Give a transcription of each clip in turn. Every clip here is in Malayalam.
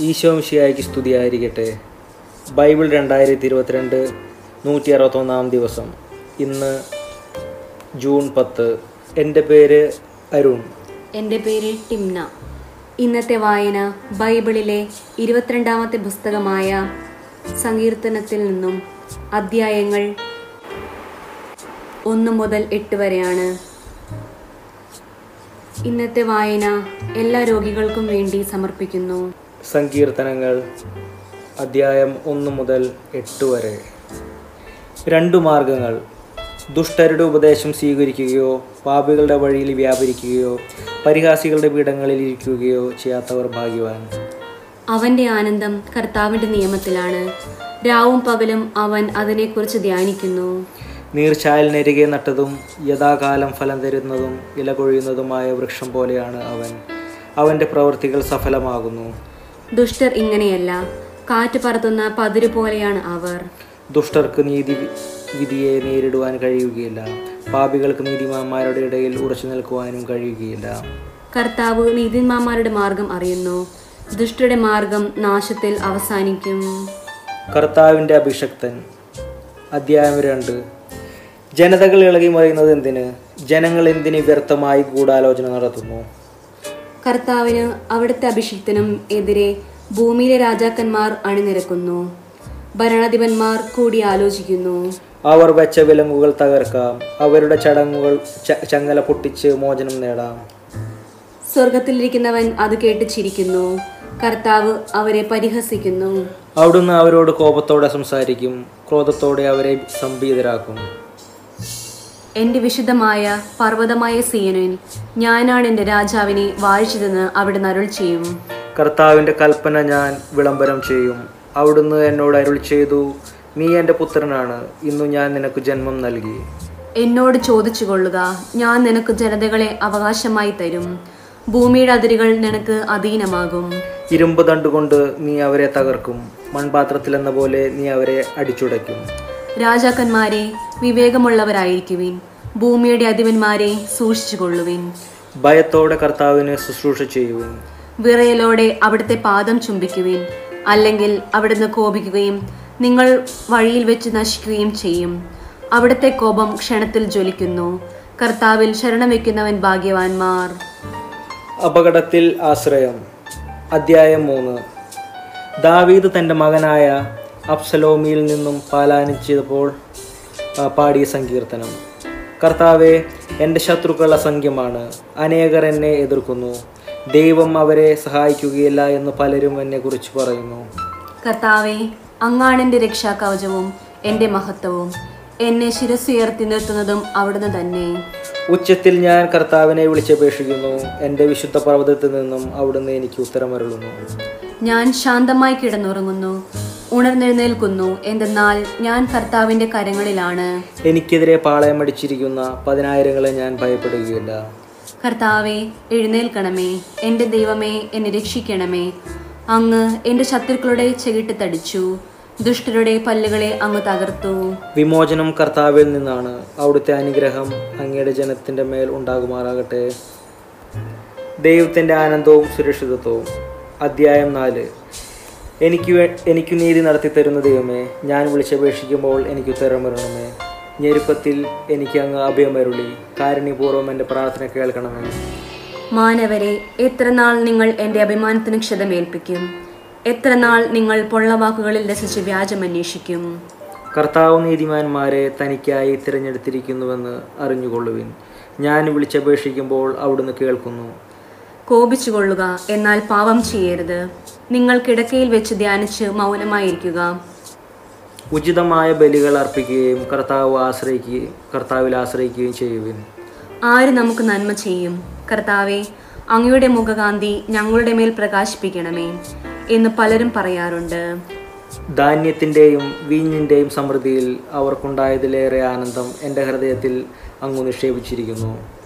ഈശോമിഷിയായിക്ക് സ്തുതിയായിരിക്കട്ടെ. ബൈബിൾ രണ്ടായിരത്തി ഇരുപത്തിരണ്ട് നൂറ്റി അറുപത്തൊന്നാം ദിവസം. ഇന്ന് ജൂൺ പത്ത്. എന്റെ പേര് അരുൺ. എന്റെ പേര് ടിംന. ഇന്നത്തെ വായന ബൈബിളിലെ ഇരുപത്തിരണ്ടാമത്തെ പുസ്തകമായ സങ്കീർത്തനത്തിൽ നിന്നും അധ്യായങ്ങൾ ഒന്ന് മുതൽ എട്ട് വരെയാണ്. ഇന്നത്തെ വായന എല്ലാ രോഗികൾക്കും വേണ്ടി സമർപ്പിക്കുന്നു. സങ്കീർത്തനങ്ങൾ അധ്യായം ഒന്ന് മുതൽ എട്ട് വരെ. രണ്ടു മാർഗങ്ങൾ. ദുഷ്ടരുടെ ഉപദേശം സ്വീകരിക്കുകയോ പാപികളുടെ വഴിയിൽ വ്യാപരിക്കുകയോ പരിഹാസികളുടെ പീഠങ്ങളിൽ ഇരിക്കുകയോ ചെയ്യാത്തവർ ഭാഗ്യവാൻ. അവന്റെ ആനന്ദം കർത്താവിന്റെ നിയമത്തിലാണ്. രാവും പകലും അവൻ അതിനെക്കുറിച്ച് ധ്യാനിക്കുന്നു. നീർച്ചായലിനരികെ നട്ടതും യഥാകാലം ഫലം തരുന്നതും ഇല കൊഴിയുന്നതുമായ വൃക്ഷം പോലെയാണ് അവൻ. അവന്റെ പ്രവൃത്തികൾ സഫലമാകുന്നു. ദുഷ്ടർ ഇങ്ങനെയല്ല. കാറ്റ് പറത്തുന്ന പതിരു പോലെയാണ് അവർ. ദുഷ്ടർക്ക് നീതി വിധിയെ നേരിടുവാൻ കഴിയുകയില്ല. പാപികൾക്ക് നീതിമാന്മാരുടെ ഇടയിൽ ഉറച്ചു നിൽക്കുവാനും കഴിയുകയില്ല. കർത്താവ് നീതിമാന്മാരുടെ മാർഗം അറിയുന്നു. ദുഷ്ടരുടെ മാർഗം നാശത്തിൽ അവസാനിക്കും. കർത്താവിന്റെ അഭിഷക്തൻ. അധ്യായം രണ്ട്. ജനതകൾ ഇളകി മറിയുന്നത് എന്തിന്? ജനങ്ങൾ എന്തിന് വ്യർത്ഥമായി ഗൂഢാലോചന നടത്തുന്നു? കർത്താവിന് അവിടുത്തെ അഭിഷിക്തനും എതിരെ ഭൂമിയിലെ രാജാക്കന്മാർ അണിനിരക്കുന്നു. ഭരണാധിപന്മാർ കൂടി ആലോചിക്കുന്നു. അവർ വെച്ച വിലങ്ങുകൾ തകർക്കാം. അവരുടെ ചടങ്ങുകൾ ചങ്ങല പൊട്ടിച്ച് മോചനം നേടാം. സ്വർഗത്തിലിരിക്കുന്നവൻ അത് കേട്ട് ചിരിക്കുന്നു. കർത്താവ് അവരെ പരിഹസിക്കുന്നു. അവിടുന്ന് അവരോട് കോപത്തോടെ സംസാരിക്കും. ക്രോധത്തോടെ അവരെ സംഭീതരാക്കും. എന്റെ വിശുദ്ധമായ പർവതമായ സിയനിൽ ഞാനാണ് എന്റെ രാജാവിനെ വാഴിച്ചതെന്ന് അവിടെ അരുൾ ചെയ്യും. കർത്താവിന്റെ കൽപ്പന ഞാൻ വിളംബരം ചെയ്യും. അവിടുന്ന് എന്നോട് അരുൾ ചെയ്തു നീ എന്റെ പുത്രനാണ് ഇന്നു ഞാൻ നിനക്ക് ജന്മം നൽകി. എന്നോട് ചോദിച്ചു കൊള്ളുക ഞാൻ നിനക്ക് ജനതകളെ അവകാശമായി തരും. ഭൂമിയുടെ അതിരുകൾ നിനക്ക് അധീനമാകും. ഇരുമ്പ് തണ്ടുകൊണ്ട് നീ അവരെ തകർക്കും. മൺപാത്രത്തിലെന്ന പോലെ നീ അവരെ അടിച്ചുടയ്ക്കും. രാജാക്കന്മാരെ വിവേകമുള്ളവരായിരിക്കുവിൻ. ഭൂമിയുടെ അധിപന്മാരെ സൂക്ഷിച്ചുകൊള്ളുവിൻ ഭയത്തോടെ കർത്താവിനെ ശുശ്രൂഷ ചെയ്യുവിൻ. വിറയലോടെ അവിടുത്തെ പാദം ചുംബിക്കുവിൻ. അല്ലെങ്കിൽ അവിടുന്ന് കോപിക്കുകയും നിങ്ങൾ വഴിയിൽ വെച്ച് നശിക്കുകയും ചെയ്യും. അവിടുത്തെ കോപം ക്ഷണത്തിൽ ജ്വലിക്കുന്നു. കർത്താവിൽ ശരണം വയ്ക്കുന്നവൻ ഭാഗ്യവാന്മാർ. അപകടത്തിൽ ആശ്രയം. അധ്യായം മൂന്ന്. ദാവീദ് തന്റെ മകനായ അബ്സലോമിയിൽ നിന്നും പാലാനിച്ചപ്പോൾ പാടിയ സങ്കീർത്തനം. കർത്താവെ എന്റെ ശത്രുക്കൾ അസംഖ്യമാണ് അനേകർ എന്നെ എതിർക്കുന്നു. ദൈവം അവരെ സഹായിക്കുകയില്ല എന്ന് പലരും എന്നെക്കുറിച്ച് പറയുന്നു. കർത്താവെ അങ്ങാണെന്റെ രക്ഷാകവചവും എന്റെ മഹത്വവും. എന്നെ ശിരസുയർത്തി നിർത്തുന്നതും അവിടുന്ന് തന്നെ. ഉച്ചത്തിൽ ഞാൻ കർത്താവിനെ വിളിച്ചപേക്ഷിക്കുന്നു. എന്റെ വിശുദ്ധ പർവതത്തിൽ നിന്നും അവിടുന്ന് എനിക്ക് ഉത്തരമരുളുന്നു. ഞാൻ ശാന്തമായി കിടന്നുറങ്ങുന്നു. ഉണർന്നെഴുന്നേൽക്കുന്നു. എന്തെന്നാൽ ഞാൻ കർത്താവിന്റെ കരങ്ങളിലാണ്. എനിക്കെതിരെ പാളയമടിച്ചിരിക്കുന്ന പതിനായിരങ്ങളെ ഞാൻ ഭയപ്പെടുകയില്ല. കർത്താവെ എഴുന്നേൽക്കണമേ. എന്റെ ദൈവമേ എന്നെ രക്ഷിക്കണമേ. അങ്ങ് എന്റെ ശത്രുക്കളുടെ ചെകിട്ട് തടിച്ചു. ദുഷ്ടരുടെ പല്ലുകളെ അങ്ങ് തകർത്തു. വിമോചനം കർത്താവിൽ നിന്നാണ്. അവിടുത്തെ അനുഗ്രഹം അങ്ങയുടെ ജനത്തിന്റെ മേൽ ഉണ്ടാകുമാറാകട്ടെ. ദൈവത്തിന്റെ ആനന്ദവും സുരക്ഷിതത്വവും. അധ്യായം നാല്. എനിക്ക് എനിക്ക് നീതി നടത്തി തരുന്ന ദൈവമേ ഞാൻ വിളിച്ചപേക്ഷിക്കുമ്പോൾ എനിക്ക് ഉത്തരമരണമേ ഞെരുപ്പത്തിൽ എനിക്ക് അങ്ങ് അഭയമരുളി കാരുണ്യപൂർവം എന്റെ പ്രാർത്ഥന കേൾക്കണമേ. മാനവരെ എത്ര നാൾ നിങ്ങൾ എന്റെ അഭിമാനത്തിന് ക്ഷതമേൽപ്പിക്കും എത്ര നാൾ നിങ്ങൾ പൊള്ളവാക്കുകളിൽ രസിച്ച് വ്യാജമന്വേഷിക്കും കർത്താവ് നീതിമാന്മാരെ തനിക്കായി തിരഞ്ഞെടുത്തിരിക്കുന്നുവെന്ന് അറിഞ്ഞുകൊള്ളുവിൻ. ഞാൻ വിളിച്ചപേക്ഷിക്കുമ്പോൾ അവിടുന്ന് കേൾക്കുന്നു. കോപിച്ചുകൊള്ളുക എന്നാൽ പാവം ചെയ്യരുത്. നിങ്ങൾ കിടക്കയിൽ വെച്ച് ധ്യാനിച്ച് മൗനമായിരിക്കുക. ഉചിതമായ ബലികൾ അർപ്പിക്കുകയും കർത്താവ് ആശ്രയിക്കുകയും കർത്താവിൽ ആശ്രയിക്കുകയും ചെയ്യുവിൻ. ആര് നമുക്ക് നന്മ ചെയ്യും? കർത്താവെ അങ്ങയുടെ മുഖകാന്തി ഞങ്ങളുടെ മേൽ പ്രകാശിപ്പിക്കണമേ എന്ന് പലരും പറയാറുണ്ട്. ധാന്യത്തിന്റെയും വീഞ്ഞിന്റെയും സമൃദ്ധിയിൽ അവർക്കുണ്ടായതിലേറെ ആനന്ദം എന്റെ ഹൃദയത്തിൽ അങ്ങ് നിക്ഷേപിച്ചിരിക്കുന്നു.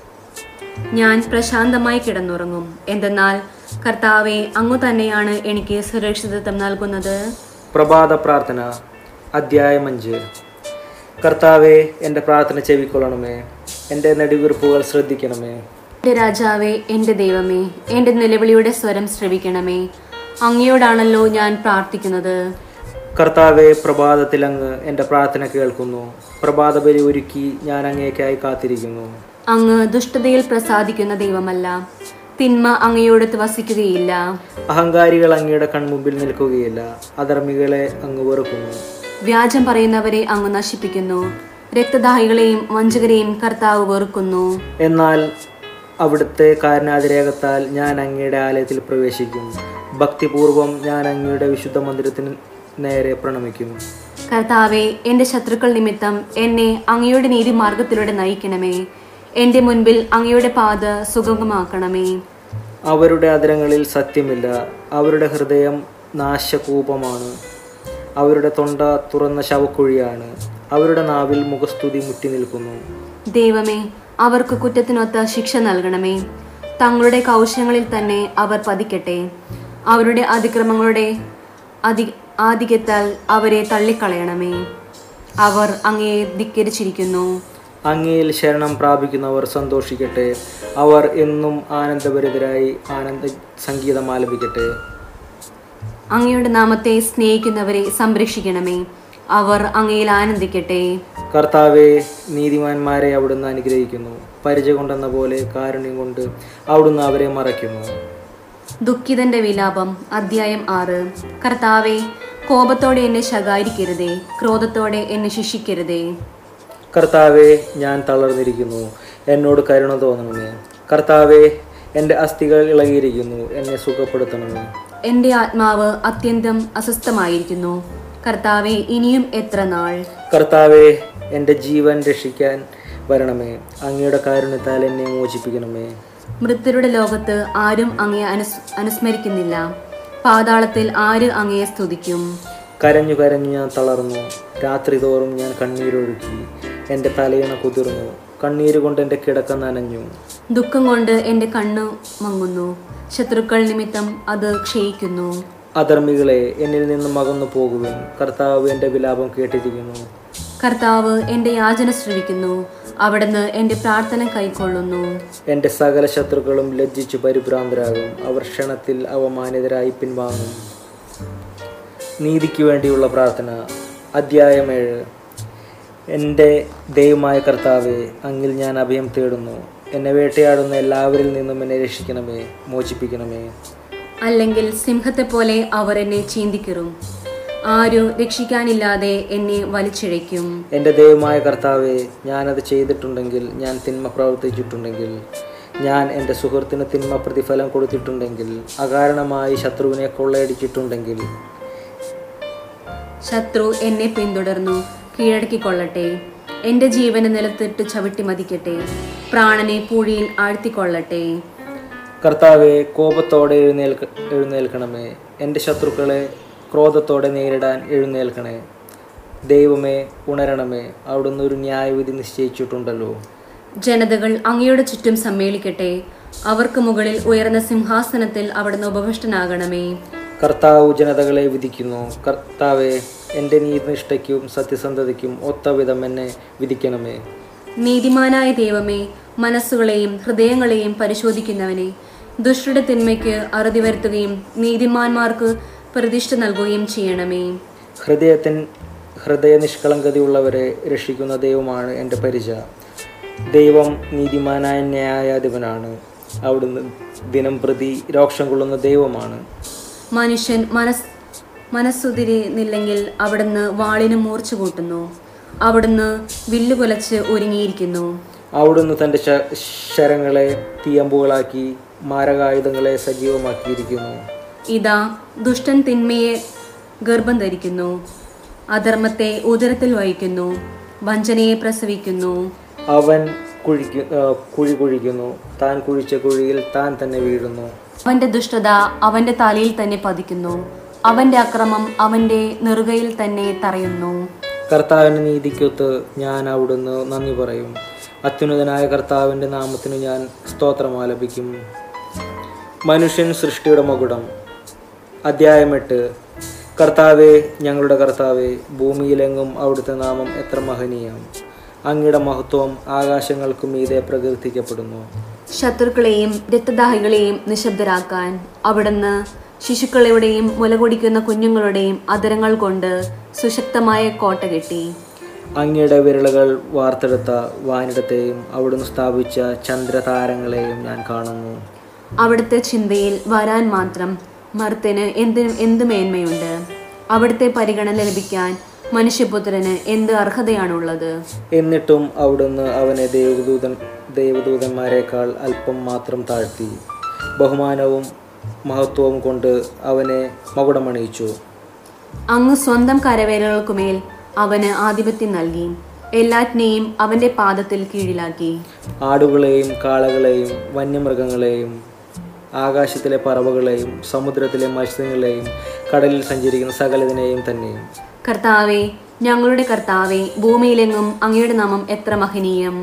ഞാൻ പ്രശാന്തമായി കിടന്നുറങ്ങും. എന്തെന്നാൽ കർത്താവെ അങ്ങു തന്നെയാണ് എനിക്ക് സുരക്ഷിതത്വം നൽകുന്നത്. പ്രഭാത പ്രാർത്ഥന അധ്യായം അഞ്ച്. കർത്താവെ എന്റെ പ്രാർത്ഥന ചെവിക്കൊള്ളണമേ. എന്റെ നെടുവീർപ്പുകൾ ശ്രദ്ധിക്കണമേ. എന്റെ രാജാവേ എന്റെ ദൈവമേ എന്റെ നിലവിളിയുടെ സ്വരം ശ്രവിക്കണമേ. അങ്ങയോടാണല്ലോ ഞാൻ പ്രാർത്ഥിക്കുന്നത്. കർത്താവെ പ്രഭാതത്തിൽ അങ്ങ് എന്റെ പ്രാർത്ഥന കേൾക്കുന്നു. പ്രഭാത ബലി ഒരുക്കി ഞാൻ അങ്ങേക്കായി കാത്തിരിക്കുന്നു. അങ്ങ് ദുഷ്ടതയിൽ പ്രസാദിക്കുന്ന ദൈവമല്ല. തിന്മ അങ്ങയോടത്ത് വസിക്കുകയില്ല. അഹങ്കാരികൾ അങ്ങയുടെ കൺമുമ്പിൽ നിൽക്കുകയില്ല. അധർമ്മികളെ അങ്ങ് വെറുക്കുന്നു. വ്യാജം പറയുന്നവരെ അങ്ങ് നശിപ്പിക്കുന്നു. രക്തദാഹികളെയും വഞ്ചകരെയും കർത്താവ് വെറുക്കുന്നു. എന്നാൽ അവിടുത്തെ കാരണാതിരേകത്താൽ ഞാൻ അങ്ങയുടെ ആലയത്തിൽ പ്രവേശിക്കും. ഭക്തിപൂർവം ഞാൻ അങ്ങയുടെ വിശുദ്ധ മന്ദിരത്തിന് നേരെ പ്രണമിക്കും. കർത്താവെ എന്റെ ശത്രുക്കൾ നിമിത്തം എന്നെ അങ്ങയുടെ നീതിമാർഗത്തിലൂടെ നയിക്കണമേ. എന്റെ മുൻപിൽ അങ്ങയുടെ പാത സുഗമമാക്കണമേ. അവരുടെ അതിരങ്ങളിൽ സത്യമില്ല. അവരുടെ ഹൃദയം നാശകൂപമാണ്. അവരുടെ തൊണ്ട തുറന്ന ശവക്കുഴിയാണ്. അവരുടെ നാവിൽ മുഖസ്തുതി മുറ്റി നിൽക്കുന്നു. ദൈവമേ അവർക്ക് കുറ്റത്തിനൊത്ത ശിക്ഷ നൽകണമേ. തങ്ങളുടെ കൗശലങ്ങളിൽ തന്നെ അവർ പതിക്കട്ടെ. അവരുടെ അതിക്രമങ്ങളുടെ അതി ആധിക്യത്താൽ അവരെ തള്ളിക്കളയണമേ. അവർ അങ്ങയെ ധിക്കരിച്ചിരിക്കുന്നു. അങ്ങയിൽ ശരണം പ്രാപിക്കുന്നവർ സന്തോഷിക്കട്ടെ. അവർ എന്നും ആനന്ദഭരിതരായി ആനന്ദ സംഗീതം ആലപിക്കട്ടെ. അങ്ങയുടെ നാമത്തെ സ്നേഹിക്കുന്നവരെ സംരക്ഷിക്കണമേ. അവർ അങ്ങയിൽ ആനന്ദിക്കട്ടെ. കർത്താവെ നീതിമാന്മാരെ അവിടുന്ന് അനുഗ്രഹിക്കുന്നു. പരിചയ കൊണ്ടെന്ന പോലെ കാരുണ്യം കൊണ്ട് അവിടുന്ന് അവരെ മറയ്ക്കുന്നു. ദുഃഖിതന്റെ വിലാപം അധ്യായം ആറ്. കർത്താവെ കോപത്തോടെ എന്നെ ശകാരിക്കരുതേ. ക്രോധത്തോടെ എന്നെ ശിക്ഷിക്കരുതേ. കർത്താവെ ഞാൻ തളർന്നിരിക്കുന്നു. എന്നോട് കരുണ തോന്നണമേ. കർത്താവെ എന്റെ അസ്ഥികൾ ഇളകിയിരിക്കുന്നു. എന്നെ സുഖപ്പെടുത്തണമേ. എന്റെ ആത്മാവ് അത്യന്തം അസ്വസ്ഥമായിരിക്കുന്നു. കർത്താവെ ഇനിയും എത്ര നാൾ? കർത്താവെ എന്റെ ജീവൻ രക്ഷിക്കാൻ വരണമേ. അങ്ങയുടെ കാരുണ്യത്താൽ എന്നെ മോചിപ്പിക്കണമേ. മൃത്യരുടെ ലോകത്ത് ആരും അങ്ങയെ അനുസ് അനുസ്മരിക്കുന്നില്ല. പാതാളത്തിൽ ആര് അങ്ങയെ സ്തുതിക്കും? കരഞ്ഞു കരഞ്ഞു ഞാൻ തളർന്നു. രാത്രി തോറും ഞാൻ കണ്ണീരൊഴുക്കി. എന്റെ തലയിണ കുതിർന്നു. കണ്ണീര് കൊണ്ട് എന്റെ കിടക്ക നനഞ്ഞു. ദുഃഖം കൊണ്ട് എന്റെ കണ്ണ് മങ്ങുന്നു. ശത്രുക്കൾ നിമിത്തം അത് ക്ഷയിക്കുന്നു. അധർമ്മികളെ എന്നിൽ നിന്നും അകന്നു പോകുവിൻ. കർത്താവ് എന്റെ വിലാപം കേട്ടിരിക്കുന്നു. കർത്താവ് എന്റെ യാചന ശ്രവിക്കുന്നു. അവിടുന്ന് എന്റെ പ്രാർത്ഥന കൈക്കൊള്ളുന്നു. എന്റെ സകല ശത്രുക്കളും ലജ്ജിച്ചു പരിഭ്രാന്തരാകും. അവർ ക്ഷണത്തിൽ അവമാനിതരായി പിൻവാങ്ങും. നീതിക്ക് വേണ്ടിയുള്ള പ്രാർത്ഥന. അധ്യായം ഏഴ്. എന്റെ ദൈവമായ കർത്താവെ അങ്ങിൽ ഞാൻ അഭയം തേടുന്നു. എന്നെ വേട്ടയാടുന്ന എല്ലാവരിൽ നിന്നും എന്നെ രക്ഷിക്കണമേ മോചിപ്പിക്കണമേ. അല്ലെങ്കിൽ സിംഹത്തെ പോലെ അവർ എന്നെ ചീന്തിക്കിറും ആരും രക്ഷിക്കാനില്ലാതെ എന്നെ വലിച്ചിഴയ്ക്കും. എന്റെ ദൈവമായ കർത്താവെ ഞാനത് ചെയ്തിട്ടുണ്ടെങ്കിൽ ഞാൻ തിന്മ പ്രവർത്തിച്ചിട്ടുണ്ടെങ്കിൽ ഞാൻ എന്റെ സുഹൃത്തിന് തിന്മ പ്രതിഫലം കൊടുത്തിട്ടുണ്ടെങ്കിൽ അകാരണമായി ശത്രുവിനെ കൊള്ളയടിച്ചിട്ടുണ്ടെങ്കിൽ ശത്രു എന്നെ പിന്തുടർന്നു. കീഴടക്കിക്കൊള്ളട്ടെ. എന്റെ ജീവനെ നിലത്തിട്ട് ചവിട്ടി മതിക്കട്ടെ. പ്രാണനെ പൂഴിയിൽ ആഴ്ത്തിക്കൊള്ളട്ടെ. കർത്താവെ കോപത്തോടെ എഴുന്നേൽക്ക എഴുന്നേൽക്കണമേ. എന്റെ ശത്രുക്കളെ ക്രോധത്തോടെ നേരിടാൻ എഴുന്നേൽക്കണേ. ദൈവമേ ഉണരണമേ. അവിടുന്ന് ഒരു ന്യായവിധി നിശ്ചയിച്ചിട്ടുണ്ടല്ലോ. ജനതകൾ അങ്ങയുടെ ചുറ്റും സമ്മേളിക്കട്ടെ. അവർക്ക് മുകളിൽ ഉയർന്ന സിംഹാസനത്തിൽ അവിടുന്ന് ഉപവിഷ്ടനാകണമേ കർത്താവ് ജനതകളെ വിധിക്കുന്നു. കർത്താവെ എന്റെ നീതിനിഷ്ഠയ്ക്കും സത്യസന്ധതയ്ക്കും ഒത്തവിധം എന്നെ വിധിക്കണമേ. നീതിമാനായ ദൈവമേ മനസ്സുകളെയും ഹൃദയങ്ങളെയും പരിശോധിക്കുന്നവനെ ദുഷ്ടരുടെ തിന്മയ്ക്ക് അറുതി വരുത്തുകയും നീതിമാന്മാർക്ക് പ്രതിഷ്ഠ നൽകുകയും ചെയ്യണമേ. ഹൃദയത്തിൻ ഹൃദയ നിഷ്കളങ്കതയുള്ളവരെ രക്ഷിക്കുന്ന ദൈവമാണ് എന്റെ പരിച. ദൈവം നീതിമാനായ ന്യായാധിപനാണ്. അവിടുന്ന് ദിനം പ്രതി രോക്ഷം കൊള്ളുന്ന ദൈവമാണ്. മനുഷ്യൻ മനസ് മനസ്സുതിരുന്നില്ലെങ്കിൽ അവിടുന്ന് വാളിന് മൂർച്ച കൂട്ടുന്നു. അവിടുന്ന് വില്ലുകുലച്ച് ഒരുങ്ങിയിരിക്കുന്നു. അവിടുന്ന് തന്റെ ശരങ്ങളെ തീയമ്പുകളാക്കി മാരകായുധങ്ങളെ സജീവമാക്കിയിരിക്കുന്നു. ഇതാ ദുഷ്ടൻ തിന്മയെ ഗർഭം ധരിക്കുന്നു. അധർമ്മത്തെ ഉദരത്തിൽ വഹിക്കുന്നു. വഞ്ചനയെ പ്രസവിക്കുന്നു. അവൻ കുഴിക്കു കുഴി കുഴിക്കുന്നു. താൻ കുഴിച്ച കുഴിയിൽ താൻ തന്നെ വീഴുന്നു. അവന്റെ ദുഷ്ടത അവന്റെ തലയിൽ തന്നെ പതിക്കുന്നു. അവന്റെ അക്രമം അവന്റെ നെറുകയിൽ തന്നെ തറയുന്നു. കർത്താവിന്റെ നീതിക്കൊത്ത് ഞാൻ അവിടുന്ന് നന്ദി പറയും. അത്യുന്നതനായ കർത്താവിന്റെ നാമത്തിന് ഞാൻ സ്തോത്രം ആലപിക്കും. മനുഷ്യൻ സൃഷ്ടിയുടെ മകുടം. അധ്യായം എട്ട്. കർത്താവെ ഞങ്ങളുടെ കർത്താവെ ഭൂമിയിലെങ്ങും അവിടുത്തെ നാമം എത്ര മഹനീയം. അങ്ങയുടെ മഹത്വം ആകാശങ്ങൾക്കും മീതെ പ്രകീർത്തിക്കപ്പെടുന്നു. ശത്രുക്കളെയും രക്തദാഹികളെയും നിശബ്ദരാക്കാൻ അവിടുന്ന് ശിശുക്കളുടെയും മുലകുടിക്കുന്ന കുഞ്ഞുങ്ങളുടെയും അതരങ്ങൾ കൊണ്ട് സുശക്തമായ കോട്ട കെട്ടി. അങ്ങയുടെ വിരലുകൾ വാർത്തെടുത്ത വാനിടത്തെയും അവിടുന്ന് സ്ഥാപിച്ച ചന്ദ്രതാരങ്ങളെയും ഞാൻ കാണുന്നു. അവിടുത്തെ ചിന്തയിൽ വരാൻ മാത്രം മർത്തിന് എന്തിനും എന്ത് മേന്മയുണ്ട്? അവിടുത്തെ പരിഗണന ലഭിക്കാൻ മനുഷ്യപുത്രന് എന്ത് അർഹതയാണുള്ളത്? എന്നിട്ടും അവിടുന്ന് അവനെ ദേവദൂതൻ ദേവദൂതന്മാരെക്കാൾ അല്പം മാത്രം താഴ്ത്തി. ബഹുമാനവും മഹത്വവും കൊണ്ട് അവനെ മകുടമണിയിച്ചു. അങ്ങ് സ്വന്തം കരവേലകൾക്കുമേൽ അവന് ആധിപത്യം നൽകി. എല്ലാറ്റിനെയും അവന്റെ പാദത്തിൽ കീഴിലാക്കി. ആടുകളെയും കാളകളെയും വന്യമൃഗങ്ങളെയും ആകാശത്തിലെ പറവകളെയും സമുദ്രത്തിലെ മത്സ്യങ്ങളെയും കടലിൽ സഞ്ചരിക്കുന്ന സകലതിനെയും തന്നെയും കർത്താവെ ഞങ്ങളുടെ കർത്താവെ ഭൂമിയിലെങ്ങും അങ്ങയുടെ നാമം എത്ര മഹനീയം.